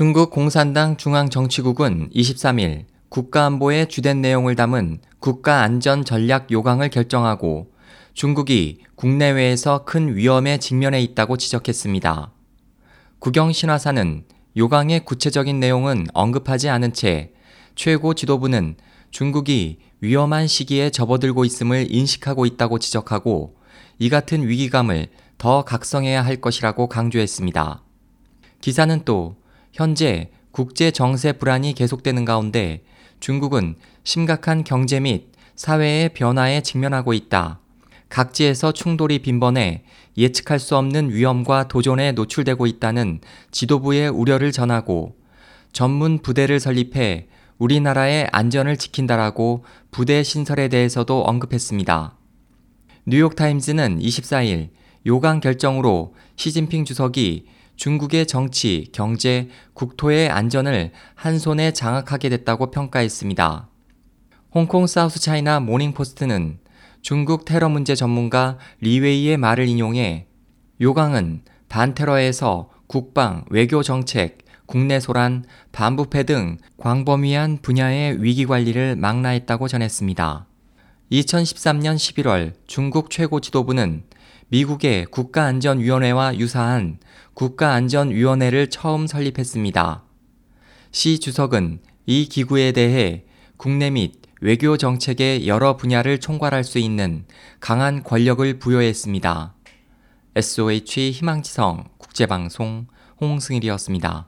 중국 공산당 중앙정치국은 23일 국가안보의 주된 내용을 담은 국가안전 전략 요강을 결정하고 중국이 국내외에서 큰 위험에 직면해 있다고 지적했습니다. 국영신화사는 요강의 구체적인 내용은 언급하지 않은 채 최고 지도부는 중국이 위험한 시기에 접어들고 있음을 인식하고 있다고 지적하고 이 같은 위기감을 더 각성해야 할 것이라고 강조했습니다. 기사는 또 현재 국제 정세 불안이 계속되는 가운데 중국은 심각한 경제 및 사회의 변화에 직면하고 있다. 각지에서 충돌이 빈번해 예측할 수 없는 위험과 도전에 노출되고 있다는 지도부의 우려를 전하고 전문 부대를 설립해 우리나라의 안전을 지킨다라고 부대 신설에 대해서도 언급했습니다. 뉴욕타임즈는 24일 요강 결정으로 시진핑 주석이 중국의 정치, 경제, 국토의 안전을 한 손에 장악하게 됐다고 평가했습니다. 홍콩 사우스 차이나 모닝포스트는 중국 테러 문제 전문가 리웨이의 말을 인용해 요강은 반테러에서 국방, 외교 정책, 국내 소란, 반부패 등 광범위한 분야의 위기 관리를 망라했다고 전했습니다. 2013년 11월 중국 최고 지도부는 미국의 국가안전위원회와 유사한 국가안전위원회를 처음 설립했습니다. 시 주석은 이 기구에 대해 국내 및 외교 정책의 여러 분야를 총괄할 수 있는 강한 권력을 부여했습니다. SOH 희망지성 국제방송 홍승일이었습니다.